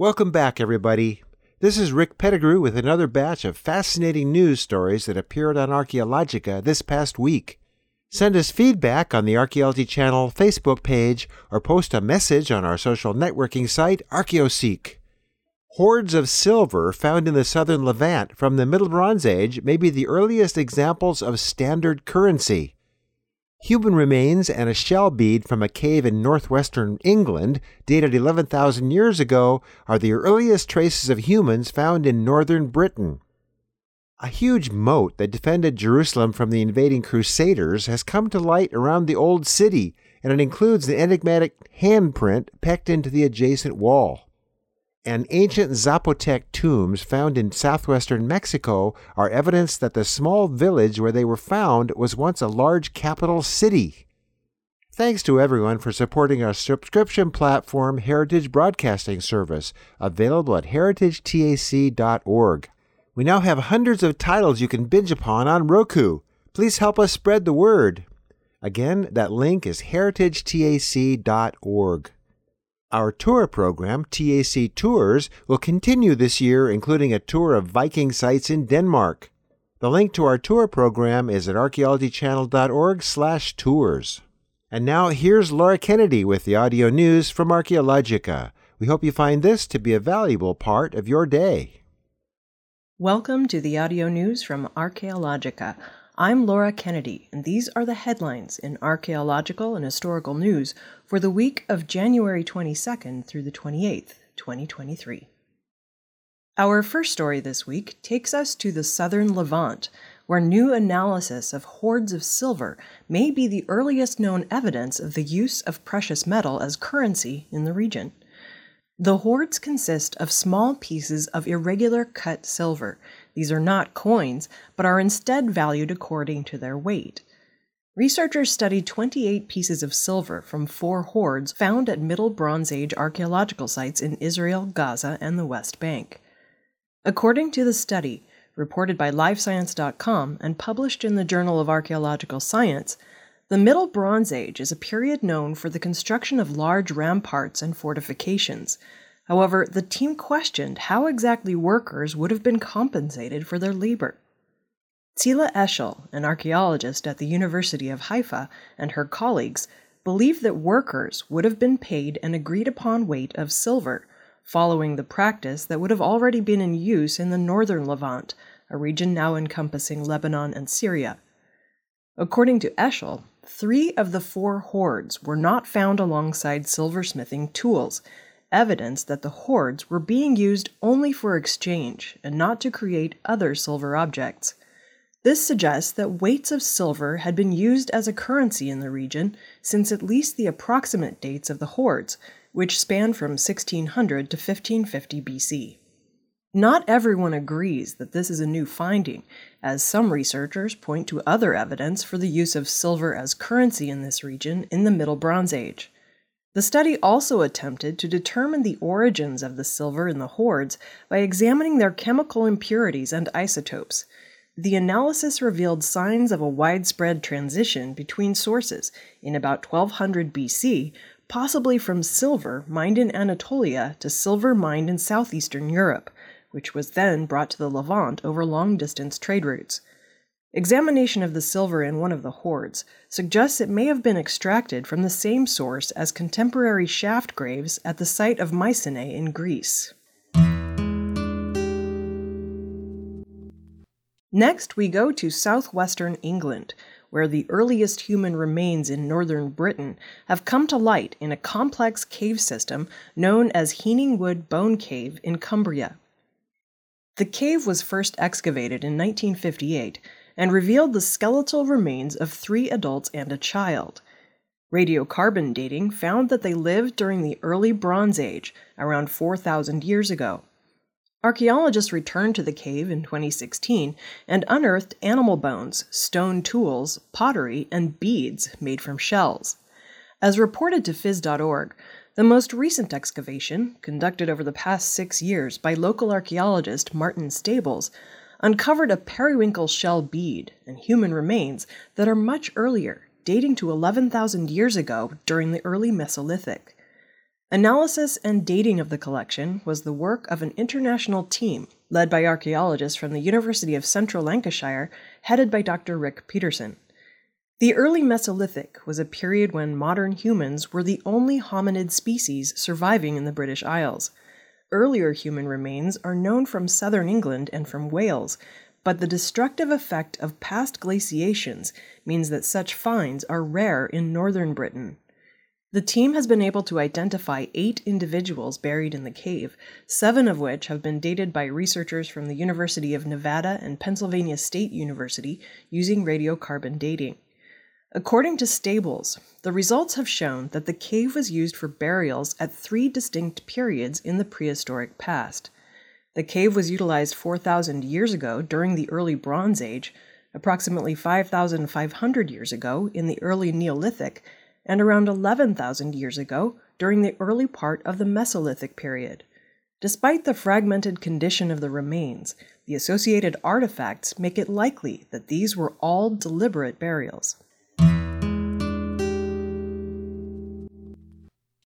Welcome back, everybody. This is Rick Pettigrew with another batch of fascinating news stories that appeared on Archaeologica this past week. Send us feedback on the Archaeology Channel Facebook page or post a message on our social networking site, Archaeoseek. Hoards of silver found in the southern Levant from the Middle Bronze Age may be the earliest examples of standard currency. Human remains and a shell bead from a cave in northwestern England, dated 11,000 years ago, are the earliest traces of humans found in northern Britain. A huge moat that defended Jerusalem from the invading Crusaders has come to light around the Old City, and it includes the enigmatic handprint pecked into the adjacent wall and ancient Zapotec tombs found in southwestern Mexico are evidence that the small village where they were found was once a large capital city. Thanks to everyone for supporting our subscription platform, Heritage Broadcasting Service, available at heritagetac.org. We now have hundreds of titles you can binge upon on Roku. Please help us spread the word. Again, that link is heritagetac.org. Our tour program, TAC Tours, will continue this year, including a tour of Viking sites in Denmark. The link to our tour program is at archaeologychannel.org/tours. And now here's Laura Kennedy with the audio news from Archaeologica. We hope you find this to be a valuable part of your day. Welcome to the audio news from Archaeologica. I'm Laura Kennedy, and these are the headlines in archaeological and historical news for the week of January 22nd through the 28th, 2023. Our first story this week takes us to the southern Levant, where new analysis of hoards of silver may be the earliest known evidence of the use of precious metal as currency in the region. The hoards consist of small pieces of irregular cut silver. These are not coins, but are instead valued according to their weight. Researchers studied 28 pieces of silver from four hoards found at Middle Bronze Age archaeological sites in Israel, Gaza, and the West Bank. According to the study, reported by LiveScience.com and published in the Journal of Archaeological Science, the Middle Bronze Age is a period known for the construction of large ramparts and fortifications. However, the team questioned how exactly workers would have been compensated for their labor. Tzila Eshel, an archaeologist at the University of Haifa, and her colleagues believe that workers would have been paid an agreed upon weight of silver, following the practice that would have already been in use in the northern Levant, a region now encompassing Lebanon and Syria. According to Eshel, Three of the four hoards were not found alongside silversmithing tools, evidence that the hoards were being used only for exchange and not to create other silver objects. This suggests that weights of silver had been used as a currency in the region since at least the approximate dates of the hoards, which span from 1600 to 1550 BC. Not everyone agrees that this is a new finding, as some researchers point to other evidence for the use of silver as currency in this region in the Middle Bronze Age. The study also attempted to determine the origins of the silver in the hoards by examining their chemical impurities and isotopes. The analysis revealed signs of a widespread transition between sources in about 1200 BC, possibly from silver mined in Anatolia to silver mined in southeastern Europe which was then brought to the Levant over long distance trade routes. Examination of the silver in one of the hoards suggests it may have been extracted from the same source as contemporary shaft graves at the site of Mycenae in Greece. Next, we go to southwestern England, where the earliest human remains in northern Britain have come to light in a complex cave system known as Heaningwood Wood Bone Cave in Cumbria. The cave was first excavated in 1958 and revealed the skeletal remains of three adults and a child. Radiocarbon dating found that they lived during the early Bronze Age, around 4,000 years ago. Archaeologists returned to the cave in 2016 and unearthed animal bones, stone tools, pottery, and beads made from shells. As reported to Phys.org, the most recent excavation, conducted over the past six years by local archaeologist Martin Stables, uncovered a periwinkle shell bead and human remains that are much earlier, dating to 11,000 years ago during the early Mesolithic. Analysis and dating of the collection was the work of an international team led by archaeologists from the University of Central Lancashire, headed by Dr. Rick Peterson. The early Mesolithic was a period when modern humans were the only hominid species surviving in the British Isles. Earlier human remains are known from southern England and from Wales, but the destructive effect of past glaciations means that such finds are rare in northern Britain. The team has been able to identify eight individuals buried in the cave, seven of which have been dated by researchers from the University of Nevada and Pennsylvania State University using radiocarbon dating. According to Stables, the results have shown that the cave was used for burials at three distinct periods in the prehistoric past. The cave was utilized 4,000 years ago during the early Bronze Age, approximately 5,500 years ago in the early Neolithic, and around 11,000 years ago during the early part of the Mesolithic period. Despite the fragmented condition of the remains, the associated artifacts make it likely that these were all deliberate burials.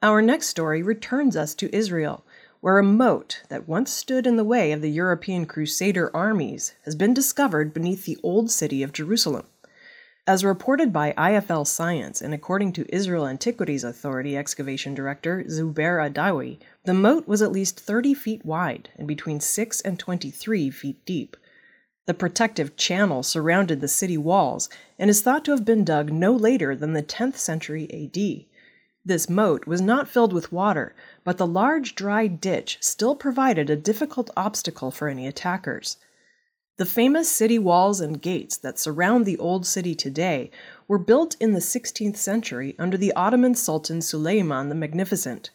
Our next story returns us to Israel, where a moat that once stood in the way of the European Crusader armies has been discovered beneath the old city of Jerusalem. As reported by IFL Science and according to Israel Antiquities Authority excavation director Zubair Adawi, the moat was at least 30 feet wide and between 6 and 23 feet deep. The protective channel surrounded the city walls and is thought to have been dug no later than the 10th century AD. This moat was not filled with water, but the large dry ditch still provided a difficult obstacle for any attackers. The famous city walls and gates that surround the old city today were built in the 16th century under the Ottoman Sultan Suleiman the Magnificent.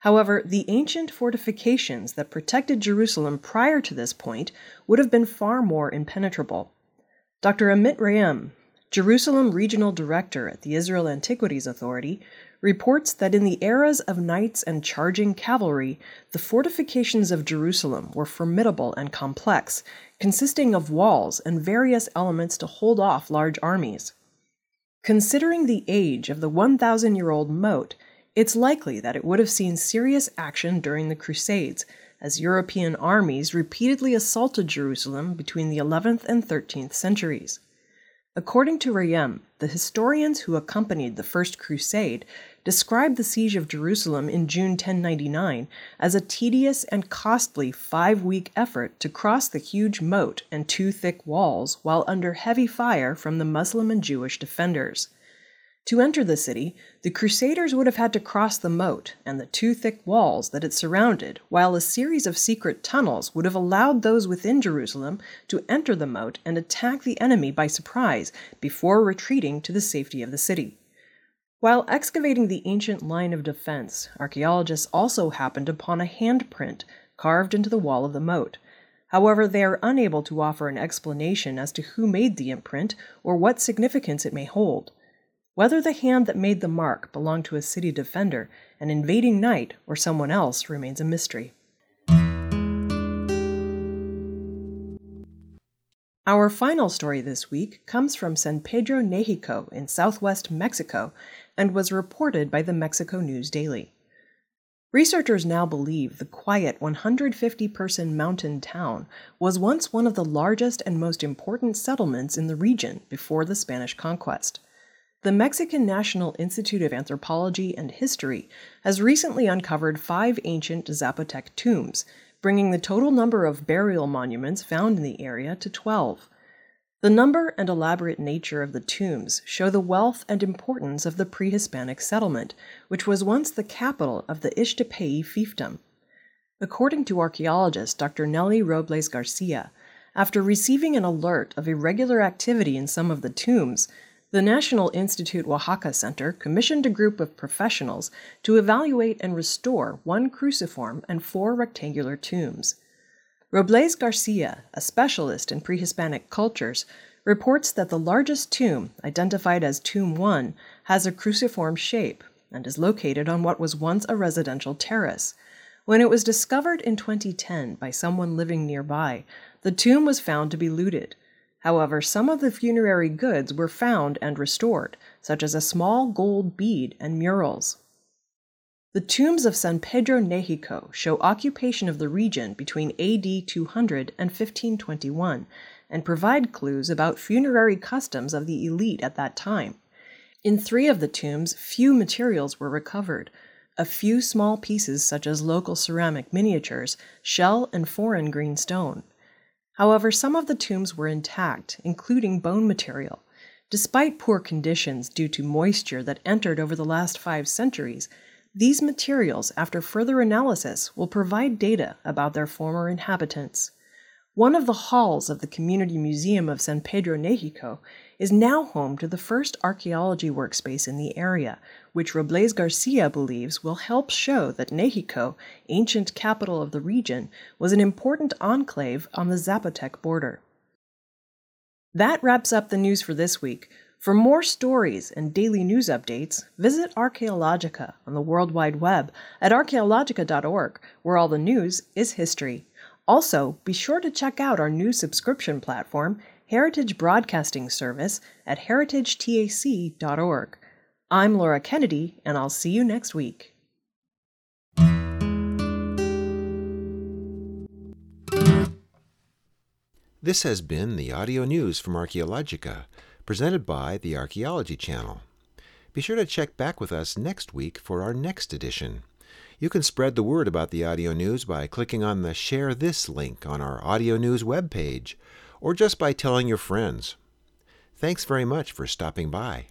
However, the ancient fortifications that protected Jerusalem prior to this point would have been far more impenetrable. Dr. Amit Re'em, Jerusalem Regional Director at the Israel Antiquities Authority, reports that in the eras of knights and charging cavalry, the fortifications of Jerusalem were formidable and complex, consisting of walls and various elements to hold off large armies. Considering the age of the 1,000 year old moat, it's likely that it would have seen serious action during the Crusades, as European armies repeatedly assaulted Jerusalem between the 11th and 13th centuries. According to Re'em, the historians who accompanied the First Crusade described the siege of Jerusalem in June 1099 as a tedious and costly five week effort to cross the huge moat and two thick walls while under heavy fire from the Muslim and Jewish defenders. To enter the city, the Crusaders would have had to cross the moat and the two thick walls that it surrounded, while a series of secret tunnels would have allowed those within Jerusalem to enter the moat and attack the enemy by surprise before retreating to the safety of the city. While excavating the ancient line of defense, archaeologists also happened upon a handprint carved into the wall of the moat. However, they are unable to offer an explanation as to who made the imprint or what significance it may hold. Whether the hand that made the mark belonged to a city defender, an invading knight, or someone else remains a mystery. Our final story this week comes from San Pedro Nexicho in southwest Mexico and was reported by the Mexico News Daily. Researchers now believe the quiet 150 person mountain town was once one of the largest and most important settlements in the region before the Spanish conquest. The Mexican National Institute of Anthropology and History has recently uncovered five ancient Zapotec tombs, bringing the total number of burial monuments found in the area to 12. The number and elaborate nature of the tombs show the wealth and importance of the pre Hispanic settlement, which was once the capital of the Ixtepeji fiefdom. According to archaeologist Dr. Nelly Robles Garcia, after receiving an alert of irregular activity in some of the tombs, the National Institute Oaxaca Center commissioned a group of professionals to evaluate and restore one cruciform and four rectangular tombs. Robles Garcia, a specialist in pre-Hispanic cultures, reports that the largest tomb, identified as Tomb 1, has a cruciform shape and is located on what was once a residential terrace. When it was discovered in 2010 by someone living nearby, the tomb was found to be looted. However, some of the funerary goods were found and restored, such as a small gold bead and murals. The tombs of San Pedro Nexicho show occupation of the region between AD 200 and 1521 and provide clues about funerary customs of the elite at that time. In three of the tombs, few materials were recovered. A few small pieces, such as local ceramic miniatures, shell, and foreign green stone. However, some of the tombs were intact, including bone material. Despite poor conditions due to moisture that entered over the last five centuries, these materials, after further analysis, will provide data about their former inhabitants. One of the halls of the Community Museum of San Pedro Nexicho is now home to the first archaeology workspace in the area, which Robles Garcia believes will help show that Nexicho, ancient capital of the region, was an important enclave on the Zapotec border. That wraps up the news for this week. For more stories and daily news updates, visit Archaeologica on the World Wide Web at archaeologica.org, where all the news is history. Also, be sure to check out our new subscription platform, Heritage Broadcasting Service, at heritagetac.org. I'm Laura Kennedy, and I'll see you next week. This has been the audio news from Archaeologica presented by the Archaeology Channel. Be sure to check back with us next week for our next edition. You can spread the word about the audio news by clicking on the Share This link on our audio news webpage, or just by telling your friends. Thanks very much for stopping by.